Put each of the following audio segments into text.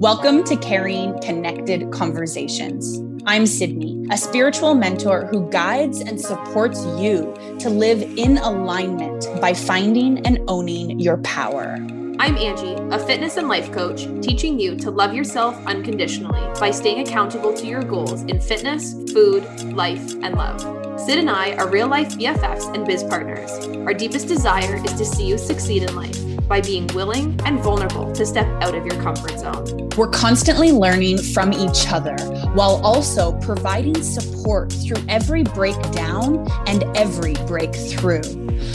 Welcome to Carrying Connected Conversations. I'm Sydney, a spiritual mentor who guides and supports you to live in alignment by finding and owning your power. I'm Angie, a fitness and life coach, teaching you to love yourself unconditionally by staying accountable to your goals in fitness, food, life, and love. Syd and I are real life BFFs and biz partners. Our deepest desire is to see you succeed in life by being willing and vulnerable to step out of your comfort zone. We're constantly learning from each other while also providing support through every breakdown and every breakthrough.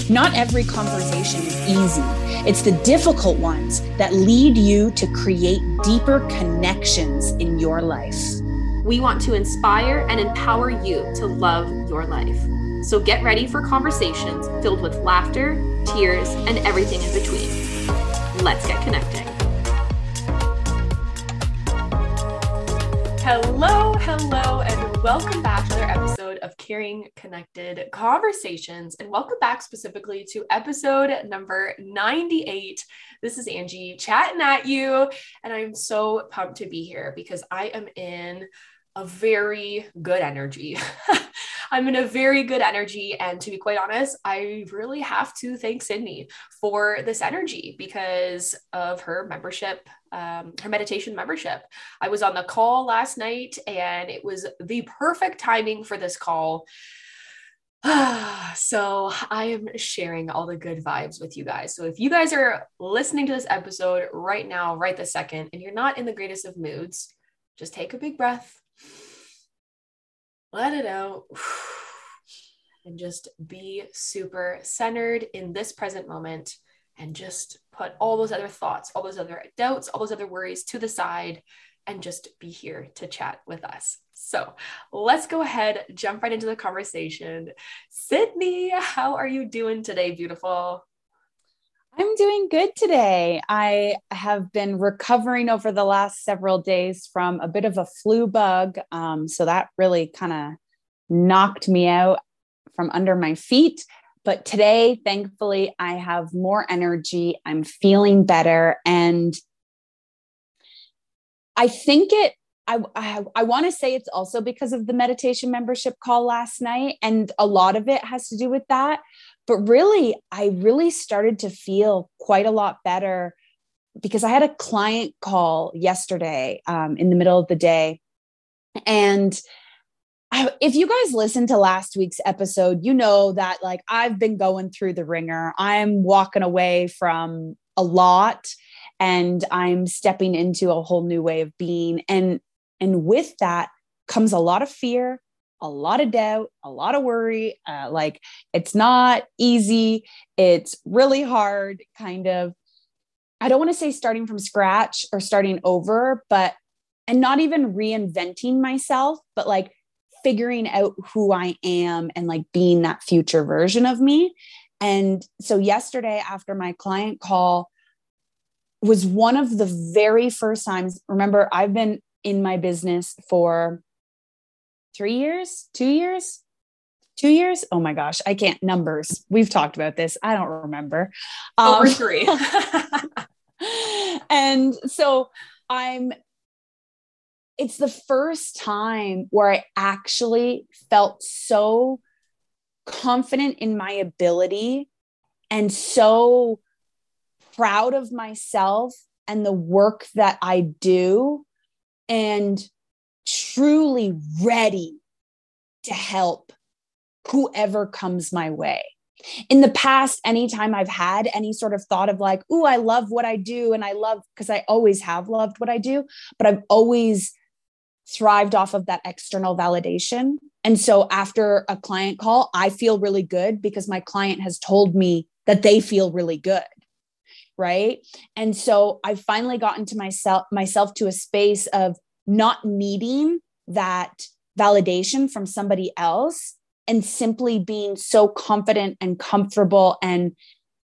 Not every conversation is easy. It's the difficult ones that lead you to create deeper connections in your life. We want to inspire and empower you to love your life. So get ready for conversations filled with laughter, tears, and everything in between let's get connecting. Hello, hello, and welcome back to another episode of Caring Connected Conversations. And welcome back specifically to episode number 98. This is Angie chatting at you, and I'm so pumped to be here because I am in a very good energy. I'm in a very good energy. And to be quite honest, I really have to thank Sydney for this energy because of her membership, um, her meditation membership. I was on the call last night and it was the perfect timing for this call. so I am sharing all the good vibes with you guys. So if you guys are listening to this episode right now, right this second, and you're not in the greatest of moods, just take a big breath let it out, and just be super centered in this present moment and just put all those other thoughts, all those other doubts, all those other worries to the side and just be here to chat with us. So let's go ahead, jump right into the conversation. Sydney, how are you doing today, beautiful? I'm doing good today. I have been recovering over the last several days from a bit of a flu bug. Um, so that really kind of knocked me out from under my feet. But today, thankfully, I have more energy. I'm feeling better. And I think it, I, I, I want to say it's also because of the meditation membership call last night. And a lot of it has to do with that but really i really started to feel quite a lot better because i had a client call yesterday um, in the middle of the day. And I, if you guys listened to last week's episode you know that like i've been going through the ringer. I'm walking away from a lot and i'm stepping into a whole new way of being. And and with that comes a lot of fear a lot of doubt, a lot of worry. Uh, like it's not easy. It's really hard, kind of. I don't want to say starting from scratch or starting over, but, and not even reinventing myself, but like figuring out who I am and like being that future version of me. And so yesterday, after my client call, was one of the very first times. Remember, I've been in my business for three years, two years, two years. Oh my gosh, I can't numbers. We've talked about this. I don't remember. Over um, three. and so I'm, it's the first time where I actually felt so confident in my ability and so proud of myself and the work that I do. And truly ready to help whoever comes my way. In the past, anytime I've had any sort of thought of like, oh, I love what I do, and I love because I always have loved what I do, but I've always thrived off of that external validation. And so after a client call, I feel really good because my client has told me that they feel really good. Right. And so I've finally gotten to myself myself to a space of not needing that validation from somebody else and simply being so confident and comfortable and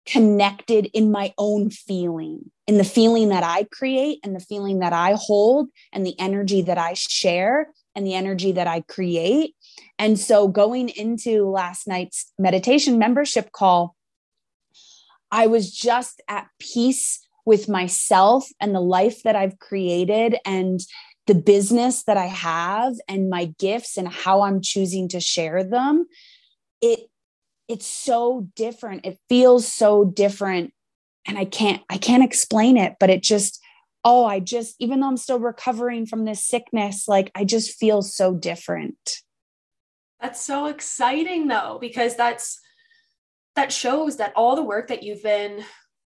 connected in my own feeling, in the feeling that I create and the feeling that I hold and the energy that I share and the energy that I create. And so going into last night's meditation membership call, I was just at peace with myself and the life that I've created and the business that I have and my gifts and how I'm choosing to share them, it it's so different. It feels so different and I can't I can't explain it, but it just oh, I just even though I'm still recovering from this sickness, like I just feel so different. That's so exciting though because that's that shows that all the work that you've been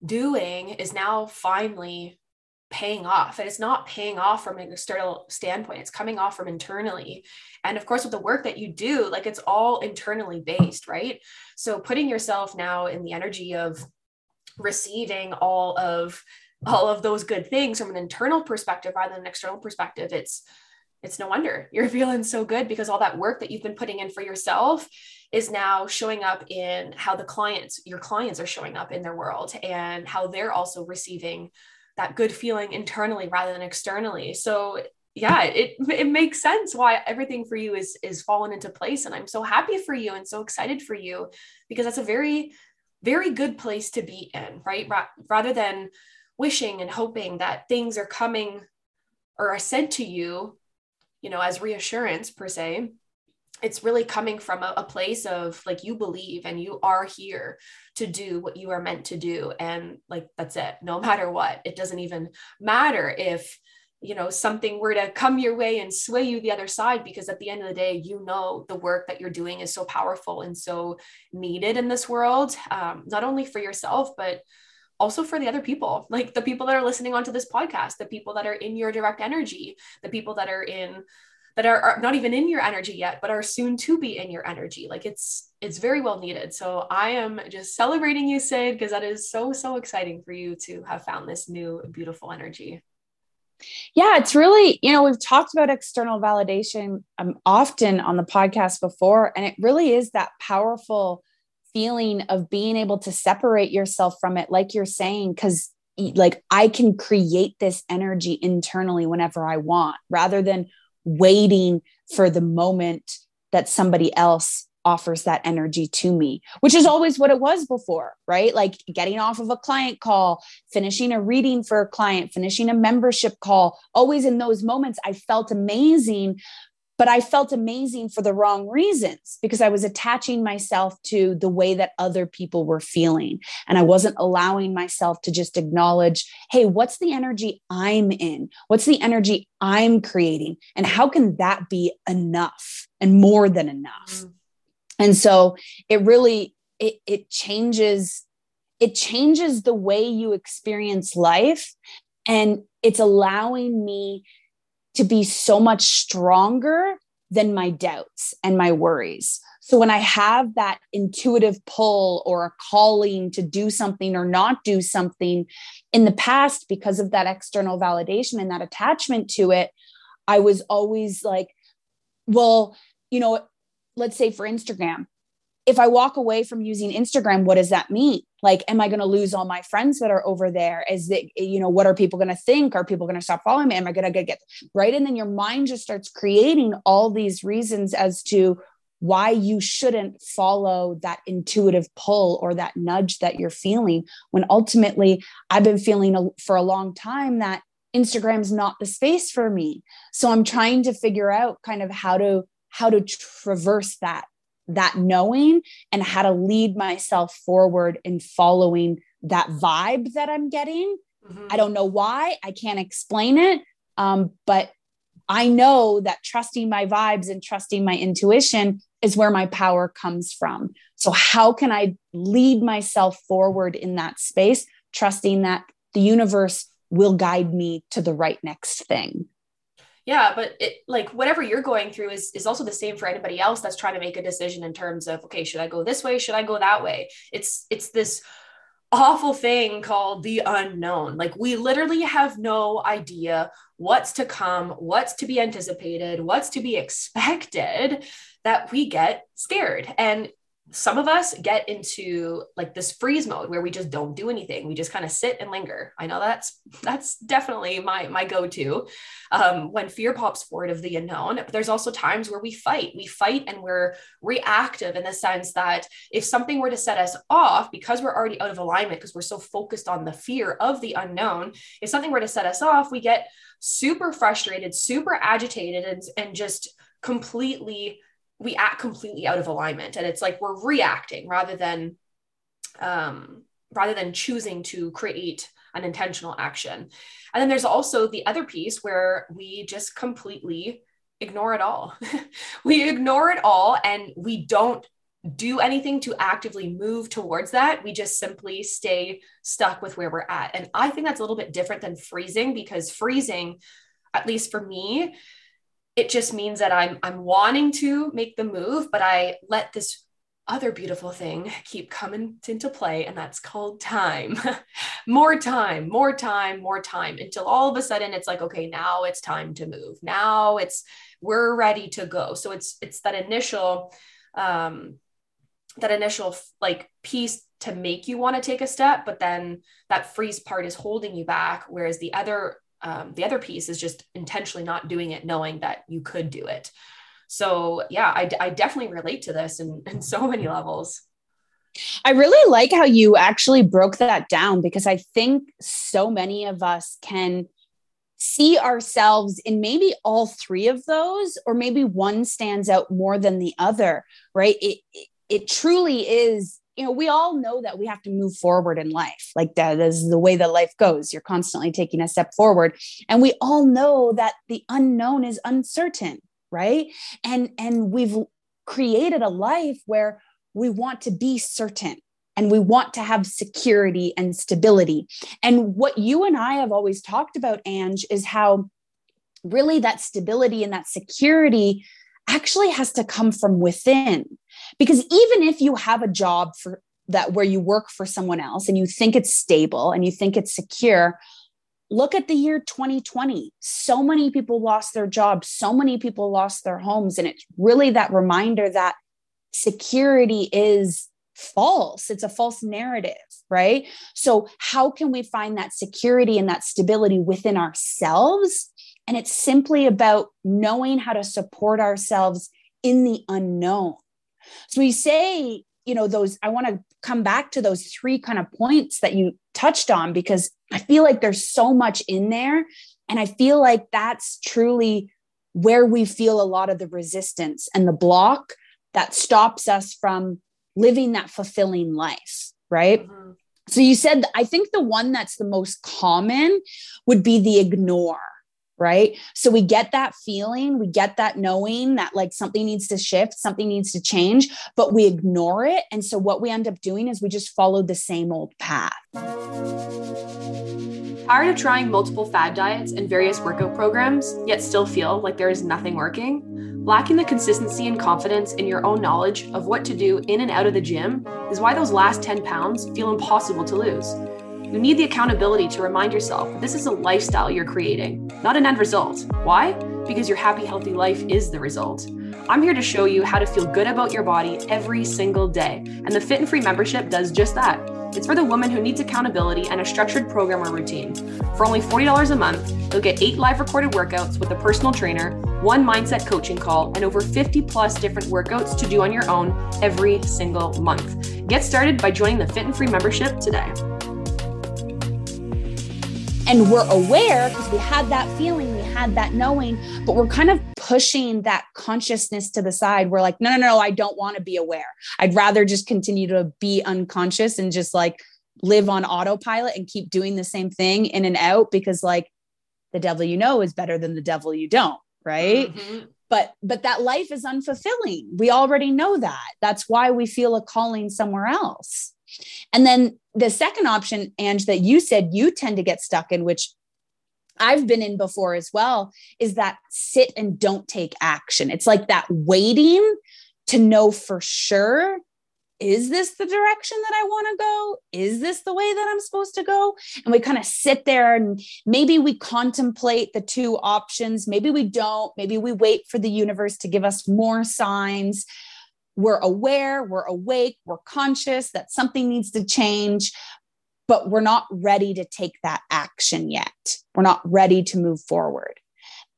doing is now finally paying off and it's not paying off from an external standpoint it's coming off from internally. And of course with the work that you do like it's all internally based right? So putting yourself now in the energy of receiving all of all of those good things from an internal perspective rather than an external perspective it's it's no wonder. You're feeling so good because all that work that you've been putting in for yourself is now showing up in how the clients your clients are showing up in their world and how they're also receiving that good feeling internally rather than externally. So yeah it it makes sense why everything for you is is fallen into place. And i'm so happy for you and so excited for you because that's a very very good place to be in right? Ra- rather than wishing and hoping that things are coming or are sent to you you know as reassurance per se it's really coming from a, a, place of like you believe and you are here to do what you are meant to do and like that's it no matter what. It doesn't even matter if you know something were to come your way and sway you the other side because at the end of the day you know the work that you're doing is so powerful and so needed in this world um, not only for yourself but also for the other people. Like the people that are listening onto this podcast the people that are in your direct energy the people that are in that are, are, not even in your energy yet but are soon to be in your energy. Like it's it's very well needed. So i am just celebrating you Syd because that is so so exciting for you to have found this new beautiful energy. Yeah it's really you know we've talked about external validation um, often on the podcast before and it really is that powerful feeling of being able to separate yourself from it like you're saying because like i can create this energy internally whenever i want rather than waiting for the moment that somebody else offers that energy to me, which is always what it was before, right? Like getting off of a client call, finishing a reading for a client, finishing a membership call. Always in those moments, I felt amazing but I felt amazing for the wrong reasons because I was attaching myself to the way that other people were feeling. And I wasn't allowing myself to just acknowledge, hey, what's the energy I'm in? What's the energy I'm creating? And how can that be enough and more than enough? Mm-hmm. And so it really, it, it changes it changes the way you experience life and it's allowing me to be so much stronger than my doubts and my worries. So when I have that intuitive pull or a calling to do something or not do something in the past, because of that external validation and that attachment to it, I was always like, well, you know, let's say for Instagram, if I walk away from using Instagram, what does that mean? Like, am I going to lose all my friends that are over there? Is it, you know, what are people going to think? Are people going to stop following me? Am I going to get right? And then your mind just starts creating all these reasons as to why you shouldn't follow that intuitive pull or that nudge that you're feeling. When ultimately, I've been feeling for a long time that Instagram's not the space for me. So I'm trying to figure out kind of how to how to traverse that that knowing and how to lead myself forward in following that vibe that I'm getting. Mm-hmm. I don't know why, I can't explain it. Um, but I know that trusting my vibes and trusting my intuition is where my power comes from. So, how can I lead myself forward in that space, trusting that the universe will guide me to the right next thing? Yeah but it like whatever you're going through is is also the same for anybody else that's trying to make a decision in terms of okay should i go this way? Should i go that way? It's it's this awful thing called the unknown. Like we literally have no idea what's to come what's to be anticipated what's to be expected that we get scared. And some of us get into like this freeze mode where we just don't do anything. We just kind of sit and linger. I know that's that's definitely my my go-to um, when fear pops forward of the unknown. But there's also times where we fight. We fight and we're reactive in the sense that if something were to set us off because we're already out of alignment because we're so focused on the fear of the unknown if something were to set us off we get super frustrated super agitated and, and just completely we act completely out of alignment. And it's like we're reacting rather than um, rather than choosing to create an intentional action. And then there's also the other piece where we just completely ignore it all. We ignore it all and we don't do anything to actively move towards that. We just simply stay stuck with where we're at. And i think that's a little bit different than freezing because freezing at least for me it just means that I'm I'm wanting to make the move, but I let this other beautiful thing keep coming into play, and that's called time. more time, more time, more time until all of a sudden it's like, okay, now it's time to move. Now it's we're ready to go. So it's it's that initial um that initial like piece to make you want to take a step, but then that freeze part is holding you back. Whereas the other um, the other piece is just intentionally not doing it knowing that you could do it so yeah i, I definitely relate to this in, in so many levels I really like how you actually broke that down because I think so many of us can see ourselves in maybe all three of those, or maybe one stands out more than the other, right? It, it, it truly is you know, we all know that we have to move forward in life. Like that is the way that life goes. You're constantly taking a step forward. And we all know that the unknown is uncertain, right? And and we've created a life where we want to be certain and we want to have security and stability. And what you and I have always talked about, Ange, is how really that stability and that security actually has to come from within. Because even if you have a job for that where you work for someone else and you think it's stable and you think it's secure look at the year 2020 so many people lost their jobs so many people lost their homes and it's really that reminder that security is false. It's a false narrative right? So how can we find that security and that stability within ourselves and it's simply about knowing how to support ourselves in the unknown. So we say, you know, those, I want to come back to those three kind of points that you touched on because I feel like there's so much in there. And I feel like that's truly where we feel a lot of the resistance and the block that stops us from living that fulfilling life, right? Mm-hmm. So you said, I think the one that's the most common would be the ignore right? So we get that feeling, we get that knowing that like something needs to shift, something needs to change, but we ignore it. And so what we end up doing is we just follow the same old path. Tired of trying multiple fad diets and various workout programs, yet still feel like there is nothing working? Lacking the consistency and confidence in your own knowledge of what to do in and out of the gym is why those last 10 pounds feel impossible to lose. You need the accountability to remind yourself that this is a lifestyle you're creating, not an end result. Why? Because your happy, healthy life is the result. I'm here to show you how to feel good about your body every single day, and the Fit and Free membership does just that. It's for the woman who needs accountability and a structured program or routine. For only $40 a month, you'll get eight live recorded workouts with a personal trainer, one mindset coaching call, and over 50 plus different workouts to do on your own every single month. Get started by joining the Fit and Free membership today and we're aware because we had that feeling, we had that knowing, but we're kind of pushing that consciousness to the side. We're like, no, no, no, I don't want to be aware. I'd rather just continue to be unconscious and just like live on autopilot and keep doing the same thing in and out because like the devil you know is better than the devil you don't, right? Mm-hmm. But but that life is unfulfilling. We already know that. That's why we feel a calling somewhere else. And then the second option, Ange, that you said you tend to get stuck in, which I've been in before as well, is that sit and don't take action. It's like that waiting to know for sure is this the direction that I want to go? Is this the way that I'm supposed to go? And we kind of sit there and maybe we contemplate the two options. Maybe we don't. Maybe we wait for the universe to give us more signs. We're aware, we're awake, we're conscious that something needs to change, but we're not ready to take that action yet. We're not ready to move forward.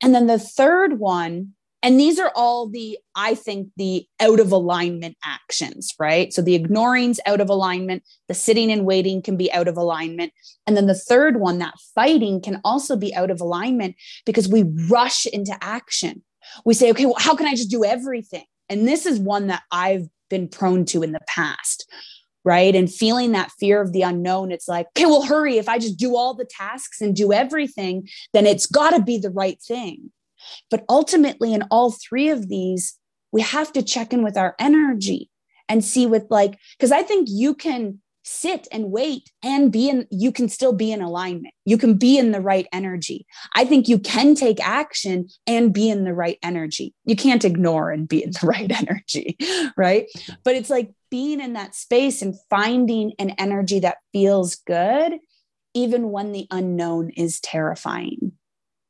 And then the third one, and these are all the, I think, the out of alignment actions, right? So the ignoring's out of alignment, the sitting and waiting can be out of alignment. And then the third one, that fighting can also be out of alignment because we rush into action. We say, okay, well, how can I just do everything? And this is one that I've been prone to in the past, right? And feeling that fear of the unknown, it's like, okay, well, hurry. If I just do all the tasks and do everything, then it's got to be the right thing. But ultimately, in all three of these, we have to check in with our energy and see with like, because I think you can sit and wait and be in you can still be in alignment. You can be in the right energy. I think you can take action and be in the right energy. You can't ignore and be in the right energy right? But it's like being in that space and finding an energy that feels good even when the unknown is terrifying.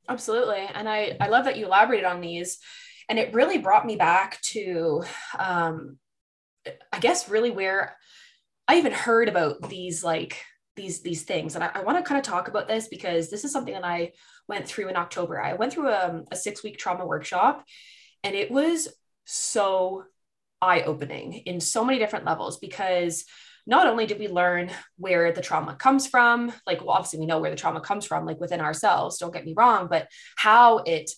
Absolutely. And i i love that you elaborated on these. And it really brought me back to um i guess really where I even heard about these like these these things, and I, I want to kind of talk about this because this is something that I went through in October. I went through a, um, a six week trauma workshop, and it was so eye opening in so many different levels because not only did we learn where the trauma comes from, like, well, obviously we know where the trauma comes from, like within ourselves, don't get me wrong, but how it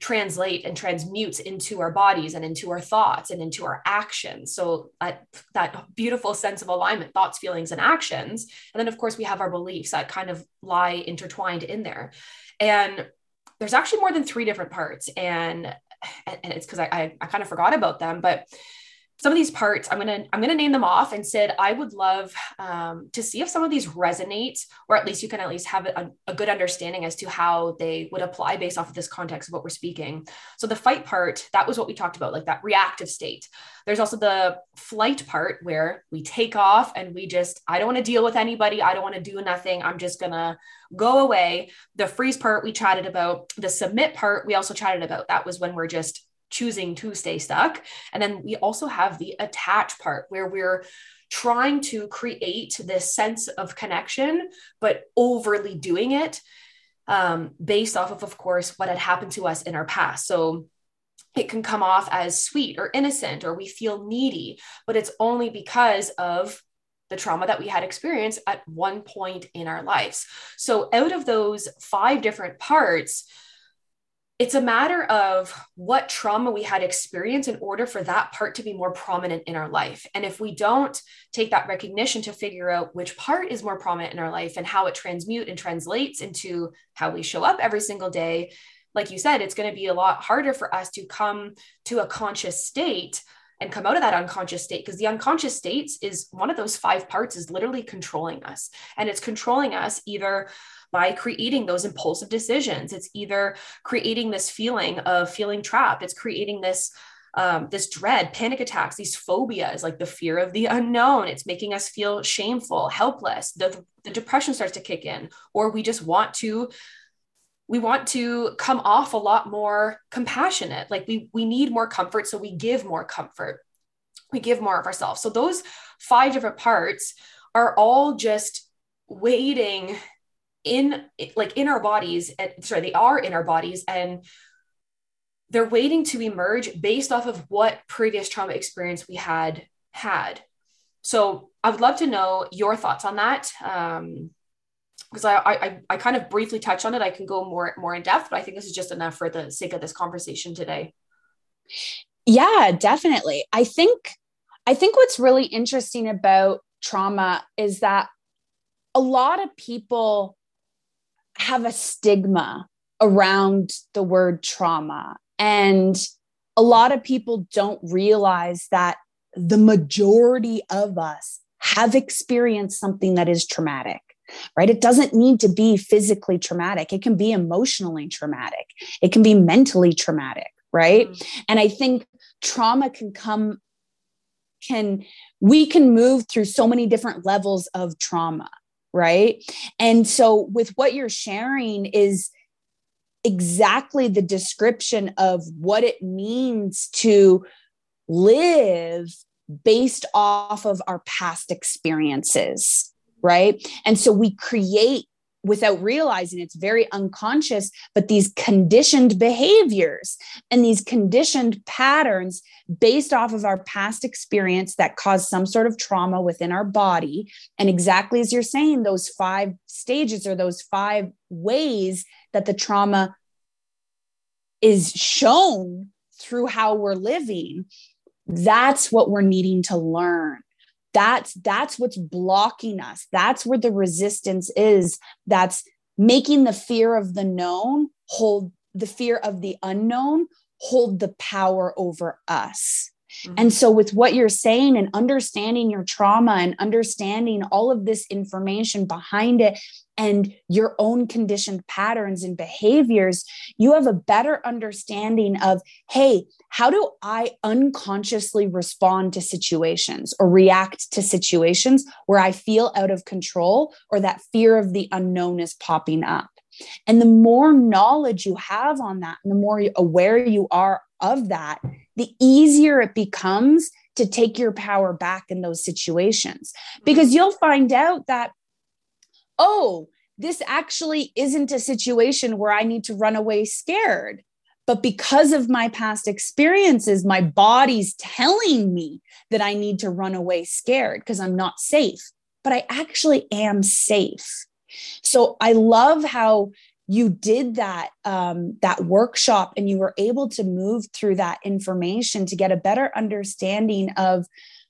translate and transmutes into our bodies and into our thoughts and into our actions. So that, that beautiful sense of alignment, thoughts, feelings, and actions. And then of course we have our beliefs that kind of lie intertwined in there. And there's actually more than three different parts. And and it's because I, I, I kind of forgot about them, but some of these parts i'm gonna i'm gonna name them off. And Syd i would love um, to see if some of these resonate or at least you can at least have a, a, good understanding as to how they would apply based off of this context of what we're speaking. So the fight part that was what we talked about like that reactive state. There's also the flight part where we take off and we just i don't want to deal with anybody. I don't want to do nothing. I'm just gonna go away. The freeze part we chatted about. The submit part we also chatted about. That was when we're just choosing to stay stuck. And then we also have the attach part where we're trying to create this sense of connection, but overly doing it um, based off of, of course, what had happened to us in our past. So it can come off as sweet or innocent, or we feel needy, but it's only because of the trauma that we had experienced at one point in our lives. So, out of those five different parts, it's a matter of what trauma we had experienced in order for that part to be more prominent in our life. And if we don't take that recognition to figure out which part is more prominent in our life and how it transmute and translates into how we show up every single day, like you said, it's going to be a lot harder for us to come to a conscious state and come out of that unconscious state because the unconscious states is one of those five parts is literally controlling us and it's controlling us either by creating those impulsive decisions. It's either creating this feeling of feeling trapped, it's creating this um, this dread, panic attacks, these phobias, like the fear of the unknown. It's making us feel shameful, helpless. The, the depression starts to kick in, or we just want to we want to come off a lot more compassionate like we we need more comfort so we give more comfort we give more of ourselves so those five different parts are all just waiting in like in our bodies and sorry they are in our bodies and they're waiting to emerge based off of what previous trauma experience we had had. So i would love to know your thoughts on that um because I, I i kind of briefly touch on it. I can go more more in depth but i think this is just enough for the sake of this conversation today. Yeah definitely. I think i think what's really interesting about trauma is that a lot of people have a stigma around the word trauma. And a lot of people don't realize that the majority of us have experienced something that is traumatic, right? It doesn't need to be physically traumatic, it can be emotionally traumatic, it can be mentally traumatic, right? Mm-hmm. And I think trauma can come, can, we can move through so many different levels of trauma right and so with what you're sharing is exactly the description of what it means to live based off of our past experiences, right? And so we create without realizing it's very unconscious, but these conditioned behaviors and these conditioned patterns based off of our past experience that cause some sort of trauma within our body. And exactly as you're saying, those five stages or those five ways that the trauma is shown through how we're living that's what we're needing to learn that's that's what's blocking us. That's where the resistance is. That's making the fear of the known hold the fear of the unknown hold the power over us Mm-hmm. And so, with what you're saying and understanding your trauma and understanding all of this information behind it and your own conditioned patterns and behaviors, you have a better understanding of hey, how do I unconsciously respond to situations or react to situations where I feel out of control or that fear of the unknown is popping up? And the more knowledge you have on that, and the more aware you are of that, the easier it becomes to take your power back in those situations. Because mm-hmm. you'll find out that, oh, this actually isn't a situation where I need to run away scared. But because of my past experiences, my body's telling me that I need to run away scared because I'm not safe. But I actually am safe. So I love how you did that um, that workshop and you were able to move through that information to get a better understanding of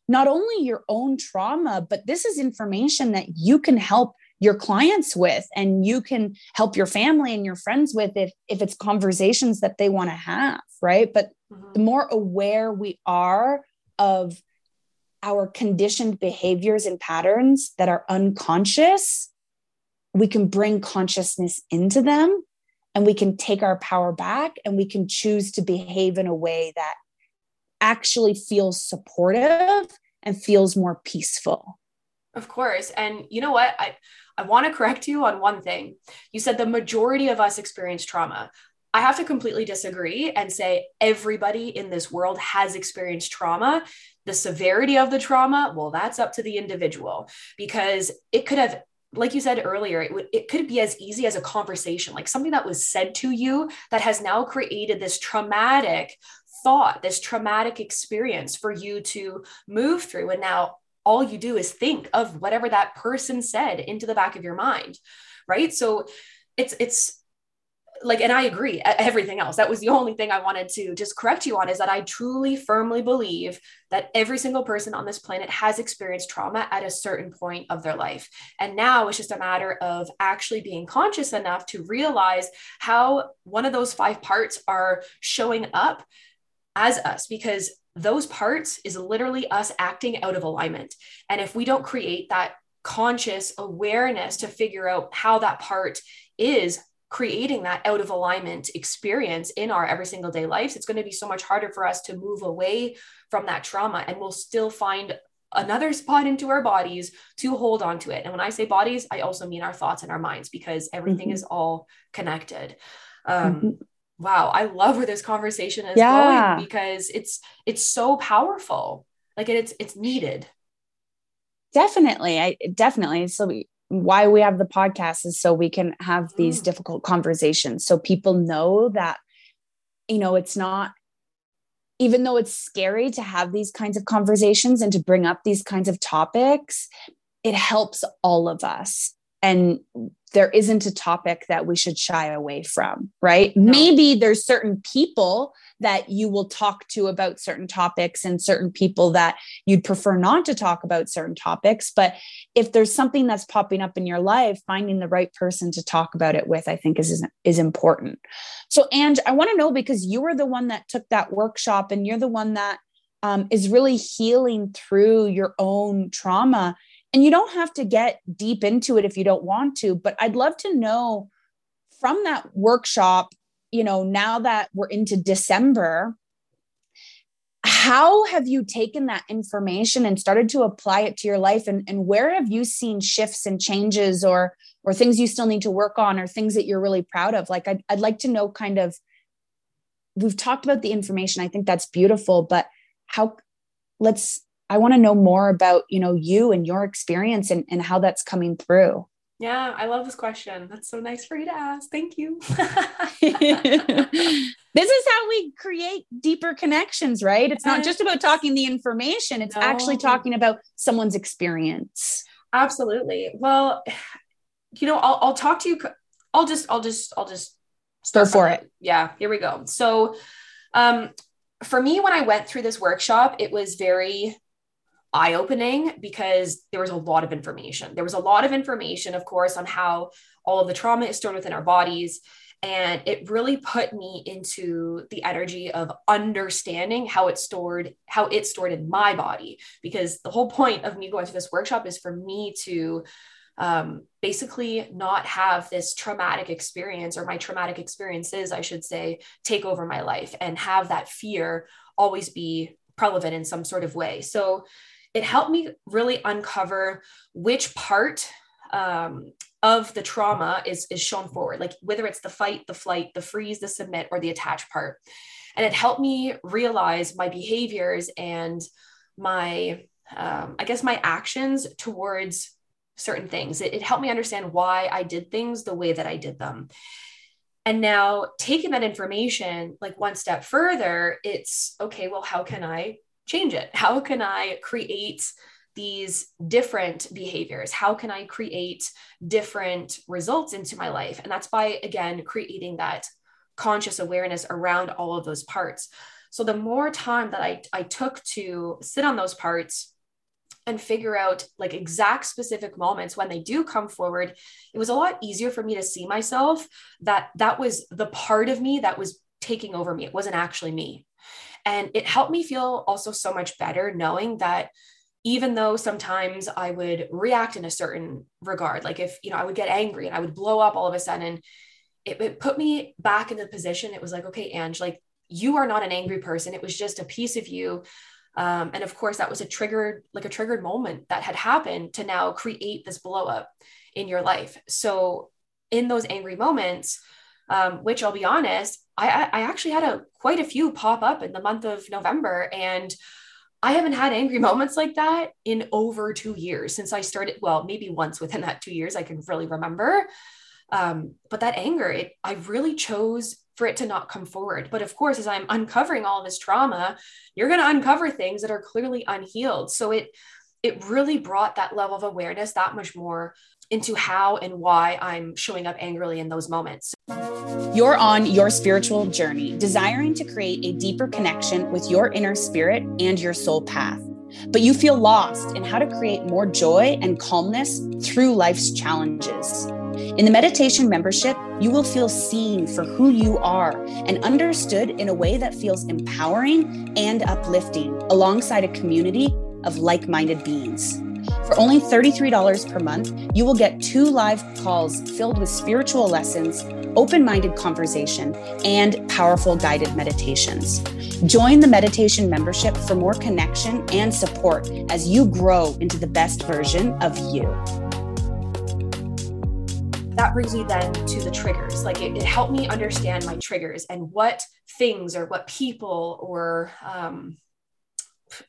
not only your own trauma but this is information that you can help your clients with and you can help your family and your friends with if if it's conversations that they want to have right but mm-hmm. the more aware we are of our conditioned behaviors and patterns that are unconscious we can bring consciousness into them and we can take our power back and we can choose to behave in a way that actually feels supportive and feels more peaceful. Of course. And you know what? I, I want to correct you on one thing. You said the majority of us experience trauma. I have to completely disagree and say everybody in this world has experienced trauma. The severity of the trauma, well, that's up to the individual because it could have like you said earlier, it, would, it could be as easy as a conversation, like something that was said to you that has now created this traumatic thought, this traumatic experience for you to move through. And now all you do is think of whatever that person said into the back of your mind. Right. So it's, it's, like and i agree everything else. That was the only thing i wanted to just correct you on is that i truly firmly believe that every single person on this planet has experienced trauma at a certain point of their life. And now it's just a matter of actually being conscious enough to realize how one of those five parts are showing up as us because those parts is literally us acting out of alignment. And if we don't create that conscious awareness to figure out how that part is creating that out of alignment experience in our every single day lives, it's going to be so much harder for us to move away from that trauma. And we'll still find another spot into our bodies to hold on to it. And when I say bodies, I also mean our thoughts and our minds because everything mm-hmm. is all connected. Um, mm-hmm. Wow, I love where this conversation is yeah. going because it's it's so powerful. Like it's it's needed. Definitely, I definitely. So we why we have the podcast is so we can have these mm. difficult conversations so people know that you know it's not even though it's scary to have these kinds of conversations and to bring up these kinds of topics it helps all of us and there isn't a topic that we should shy away from, right? No. Maybe there's certain people that you will talk to about certain topics and certain people that you'd prefer not to talk about certain topics. But if there's something that's popping up in your life, finding the right person to talk about it with, I think is, is important. So, Ange, I want to know because you were the one that took that workshop and you're the one that um, is really healing through your own trauma and you don't have to get deep into it if you don't want to, but I'd love to know from that workshop, you know, now that we're into December, how have you taken that information and started to apply it to your life? And, and where have you seen shifts and changes or or things you still need to work on or things that you're really proud of? Like I'd, I'd like to know kind of we've talked about the information. I think that's beautiful but how let's i want to know more about you know you and your experience and, and how that's coming through yeah i love this question. That's so nice for you to ask. Thank you. This is how we create deeper connections right? It's not just about talking the information it's no. actually talking about someone's experience. Absolutely. Well you know i'll, I'll talk to you i'll just i'll just i'll just start for it. yeah here we go. So um for me, when I went through this workshop, it was very eye opening because there was a lot of information. There was a lot of information, of course, on how all of the trauma is stored within our bodies. And it really put me into the energy of understanding how it's stored, how it's stored in my body. Because the whole point of me going through this workshop is for me to um, basically not have this traumatic experience or my traumatic experiences, I should say, take over my life and have that fear always be prevalent in some sort of way. So it helped me really uncover which part um, of the trauma is is shown forward, like whether it's the fight, the flight, the freeze, the submit, or the attach part. And it helped me realize my behaviors and my, um, I guess, my actions towards certain things. It, it helped me understand why I did things the way that I did them. And now taking that information like one step further, it's okay, well, how can I change it? How can I create these different behaviors? How can I create different results into my life? And that's by, again, creating that conscious awareness around all of those parts. So the more time that I, I took to sit on those parts, and figure out like exact specific moments when they do come forward it was a lot easier for me to see myself that that was the part of me that was taking over me it wasn't actually me and it helped me feel also so much better knowing that even though sometimes i would react in a certain regard like if you know i would get angry and i would blow up all of a sudden it, it put me back in the position. It was like okay ange like you are not an angry person. It was just a piece of you. Um, and of course, that was a triggered, like a triggered moment that had happened to now create this blow up in your life. So, in those angry moments, um, which I'll be honest, I, I actually had a quite a few pop up in the month of November, and I haven't had angry moments like that in over two years since I started. Well, maybe once within that two years I can really remember. Um, but that anger, it, I really chose for it to not come forward. But of course, as I'm uncovering all this trauma, you're going to uncover things that are clearly unhealed. So it it really brought that level of awareness that much more into how and why I'm showing up angrily in those moments. You're on your spiritual journey, desiring to create a deeper connection with your inner spirit and your soul path. But you feel lost in how to create more joy and calmness through life's challenges. In the meditation membership, you will feel seen for who you are and understood in a way that feels empowering and uplifting alongside a community of like minded beings. For only $33 per month, you will get two live calls filled with spiritual lessons, open minded conversation, and powerful guided meditations. Join the meditation membership for more connection and support as you grow into the best version of you that brings me then to the triggers. Like it, it helped me understand my triggers and what things or what people or um,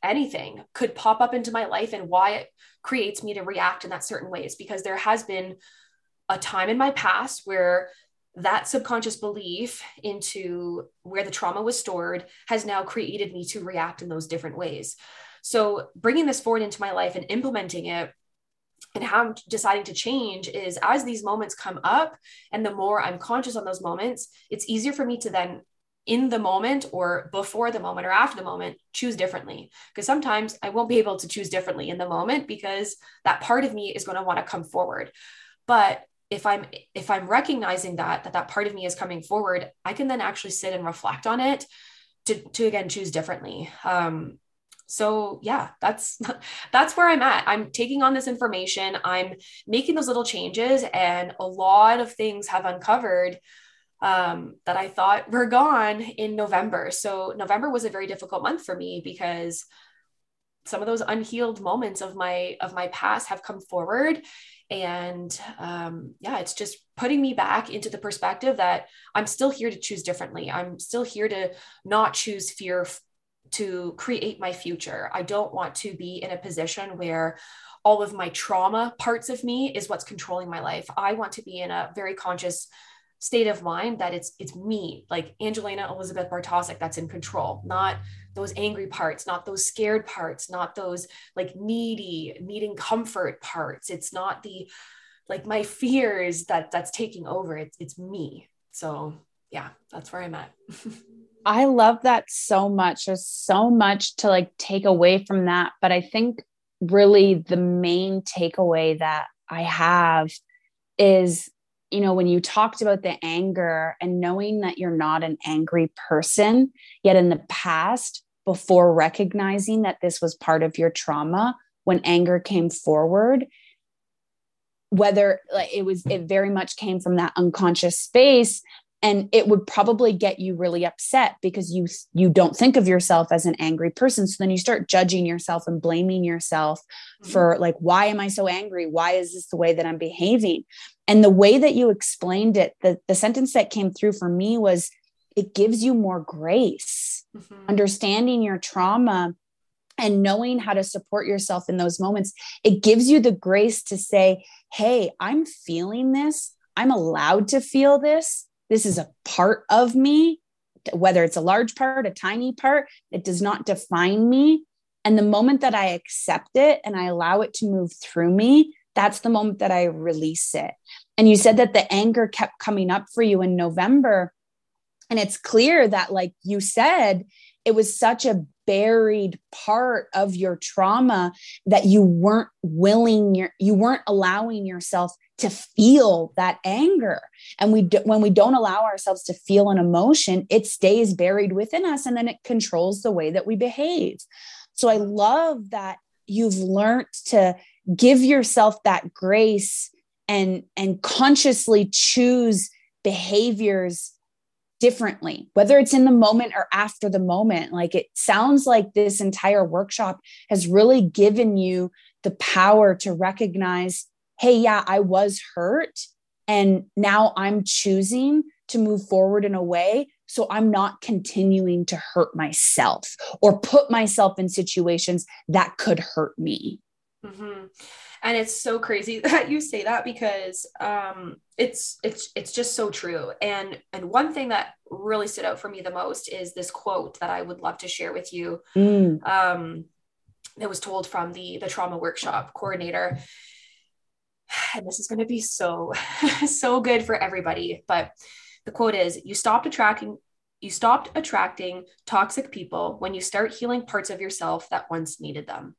anything could pop up into my life and why it creates me to react in that certain ways. Because there has been a time in my past where that subconscious belief into where the trauma was stored has now created me to react in those different ways. So bringing this forward into my life and implementing it and how I'm deciding to change is as these moments come up and the more I'm conscious on those moments, it's easier for me to then in the moment or before the moment or after the moment choose differently because sometimes I won't be able to choose differently in the moment because that part of me is going to want to come forward. But if I'm if I'm recognizing that that that part of me is coming forward, I can then actually sit and reflect on it to to again choose differently. Um, so yeah that's that's where i'm at i'm taking on this information i'm making those little changes and a lot of things have uncovered um, that i thought were gone in november so november was a very difficult month for me because some of those unhealed moments of my of my past have come forward and um, yeah it's just putting me back into the perspective that i'm still here to choose differently i'm still here to not choose fear to create my future. I don't want to be in a position where all of my trauma parts of me is what's controlling my life. I want to be in a very conscious state of mind that it's it's me, like Angelina Elizabeth Bartosik, that's in control, not those angry parts, not those scared parts, not those like needy, needing comfort parts. It's not the like my fears that that's taking over. It's it's me. So yeah, that's where I'm at. I love that so much. There's so much to like take away from that. But I think really the main takeaway that I have is, you know, when you talked about the anger and knowing that you're not an angry person, yet in the past, before recognizing that this was part of your trauma, when anger came forward, whether like it was, it very much came from that unconscious space and it would probably get you really upset because you you don't think of yourself as an angry person. So then you start judging yourself and blaming yourself mm-hmm. for like why am i so angry? Why is this the way that i'm behaving? And the way that you explained it the, the sentence that came through for me was it gives you more grace mm-hmm. understanding your trauma and knowing how to support yourself in those moments. It gives you the grace to say hey i'm feeling this. I'm allowed to feel this this is a part of me, whether it's a large part, a tiny part, it does not define me. And the moment that I accept it and I allow it to move through me, that's the moment that I release it. And you said that the anger kept coming up for you in November. And it's clear that, like you said, it was such a buried part of your trauma that you weren't willing your, you weren't allowing yourself to feel that anger. And we do, when we don't allow ourselves to feel an emotion it stays buried within us and then it controls the way that we behave. So i love that you've learned to give yourself that grace and and consciously choose behaviors differently whether it's in the moment or after the moment like it sounds like this entire workshop has really given you the power to recognize hey, yeah, I was hurt. And now I'm choosing to move forward in a way so I'm not continuing to hurt myself or put myself in situations that could hurt me. Mm-hmm. And it's so crazy that you say that because um, it's it's it's just so true. And and one thing that really stood out for me the most is this quote that I would love to share with you. Mm. Um, that was told from the the trauma workshop coordinator and this is going to be so so good for everybody but the quote is you stopped attracting you stopped attracting toxic people when you start healing parts of yourself that once needed them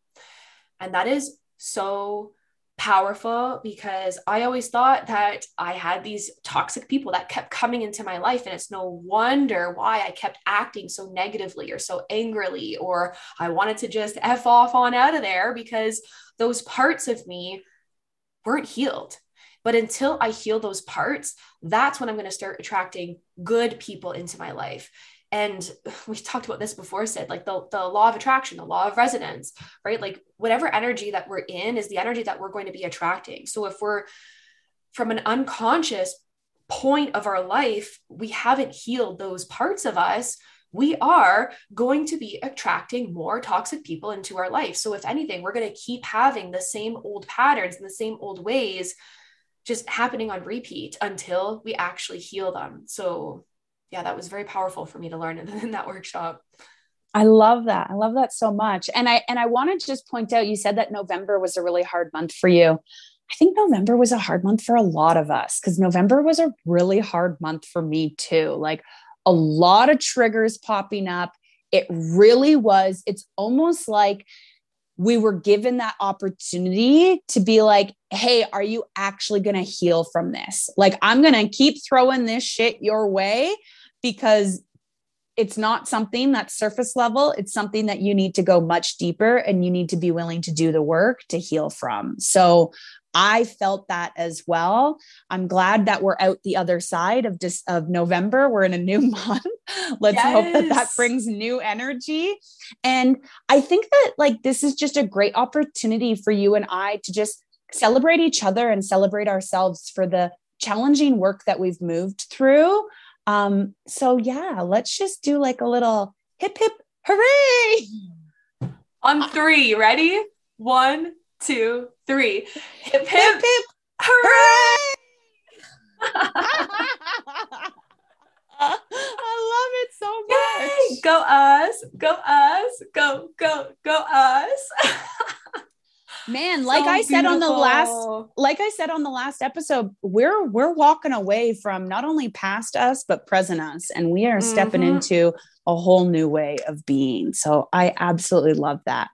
and that is so powerful because I always thought that I had these toxic people that kept coming into my life. And it's no wonder why I kept acting so negatively or so angrily, or I wanted to just F off on out of there because those parts of me weren't healed. But until I heal those parts, that's when I'm going to start attracting good people into my life. And we talked about this before, Syd like the, the law of attraction, the law of resonance, right? Like whatever energy that we're in is the energy that we're going to be attracting. So if we're from an unconscious point of our life, we haven't healed those parts of us, we are going to be attracting more toxic people into our life. So, if anything, we're going to keep having the same old patterns and the same old ways just happening on repeat until we actually heal them. So, yeah, that was very powerful for me to learn in that workshop. I love that. I love that so much. And I and I want to just point out you said that November was a really hard month for you. I think November was a hard month for a lot of us cuz November was a really hard month for me too. Like a lot of triggers popping up. It really was, it's almost like we were given that opportunity to be like, hey, are you actually going to heal from this? Like, I'm going to keep throwing this shit your way because it's not something that's surface level. It's something that you need to go much deeper and you need to be willing to do the work to heal from. So I felt that as well. I'm glad that we're out the other side of just of November. We're in a new month. Let's yes. hope that that brings new energy. And I think that like this is just a great opportunity for you and I to just celebrate each other and celebrate ourselves for the challenging work that we've moved through. Um, so yeah, let's just do like a little hip hip Hooray! On three, ready? One, two, three. Hip, hip, hip, hip. hooray! I love it so much. Yay! Go us, go us, go, go, go us. Man, like so I said beautiful. on the last like I said on the last episode, we're we're walking away from not only past us but present us and we are stepping mm-hmm. into a whole new way of being. So I absolutely love that.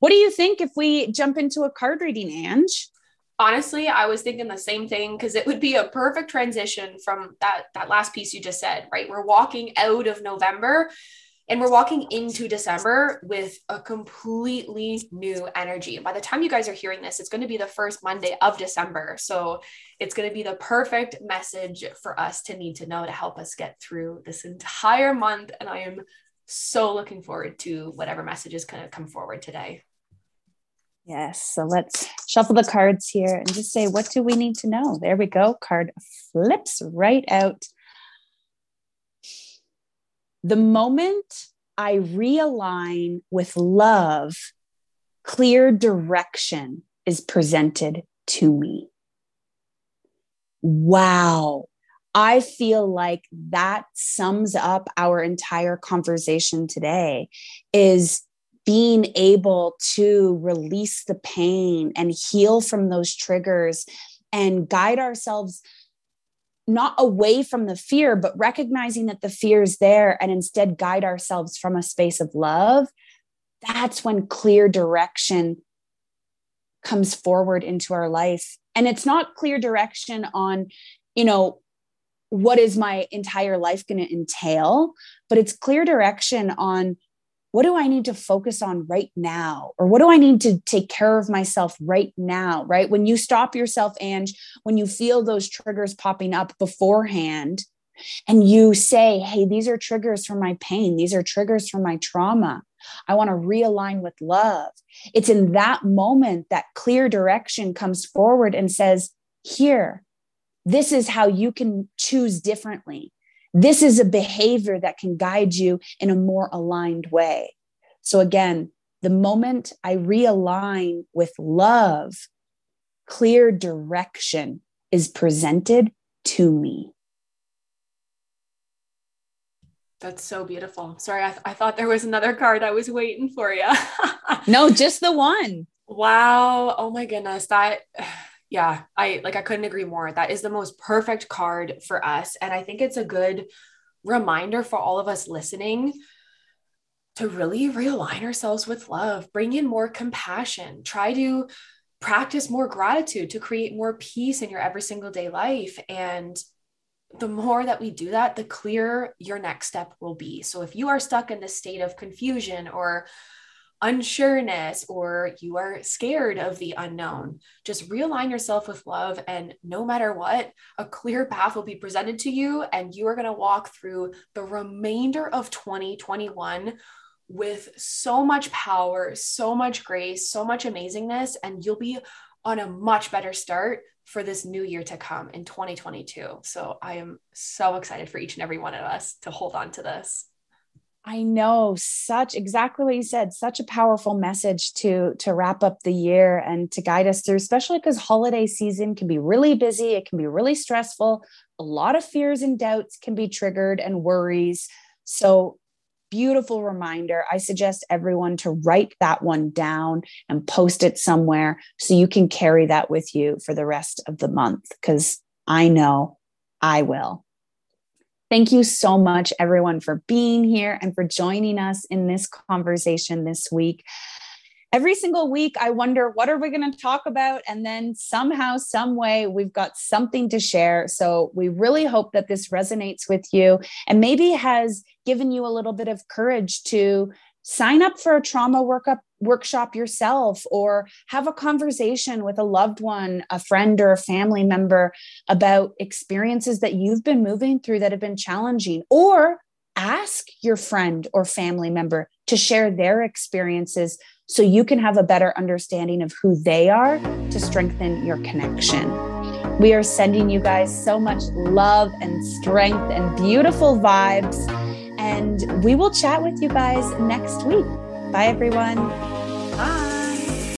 What do you think if we jump into a card reading, Ange? honestly i was thinking the same thing because it would be a perfect transition from that that last piece you just said right we're walking out of november and we're walking into december with a completely new energy by the time you guys are hearing this it's going to be the first monday of december so it's going to be the perfect message for us to need to know to help us get through this entire month and i am so looking forward to whatever message is going to come forward today Yes. So let's shuffle the cards here and just say, what do we need to know? There we go. Card flips right out. The moment I realign with love, clear direction is presented to me. Wow. I feel like that sums up our entire conversation today is being able to release the pain and heal from those triggers and guide ourselves not away from the fear, but recognizing that the fear is there and instead guide ourselves from a space of love, that's when clear direction comes forward into our life. And it's not clear direction on, you know, what is my entire life going to entail, but it's clear direction on what do I need to focus on right now? Or what do I need to take care of myself right now? Right. When you stop yourself, Ange, when you feel those triggers popping up beforehand, and you say, Hey, these are triggers for my pain. These are triggers for my trauma. I want to realign with love. It's in that moment that clear direction comes forward and says, Here, this is how you can choose differently. This is a behavior that can guide you in a more aligned way. So, again, the moment I realign with love, clear direction is presented to me. That's so beautiful. Sorry, I, th- I thought there was another card I was waiting for you. no, just the one. Wow. Oh my goodness. That yeah, I like I couldn't agree more. That is the most perfect card for us and I think it's a good reminder for all of us listening to really realign ourselves with love, bring in more compassion, try to practice more gratitude to create more peace in your every single day life and the more that we do that, the clearer your next step will be. So if you are stuck in this state of confusion or unsureness or you are scared of the unknown, just realign yourself with love. And no matter what, a clear path will be presented to you. And you are going to walk through the remainder of 2021 with so much power, so much grace, so much amazingness. And you'll be on a much better start for this new year to come in 2022. So I am so excited for each and every one of us to hold on to this. I know such exactly what you said, such a powerful message to to wrap up the year and to guide us through, especially because holiday season can be really busy, it can be really stressful. A lot of fears and doubts can be triggered and worries. So beautiful reminder. I suggest everyone to write that one down and post it somewhere so you can carry that with you for the rest of the month because I know I will. Thank you so much, everyone, for being here and for joining us in this conversation this week. Every single week, I wonder what are we going to talk about? And then somehow, some way, we've got something to share. So we really hope that this resonates with you and maybe has given you a little bit of courage to sign up for a trauma workup workshop yourself or have a conversation with a loved one, a friend or a family member about experiences that you've been moving through that have been challenging or ask your friend or family member to share their experiences so you can have a better understanding of who they are to strengthen your connection. We are sending you guys so much love and strength and beautiful vibes. And we will chat with you guys next week. Bye, everyone. Bye.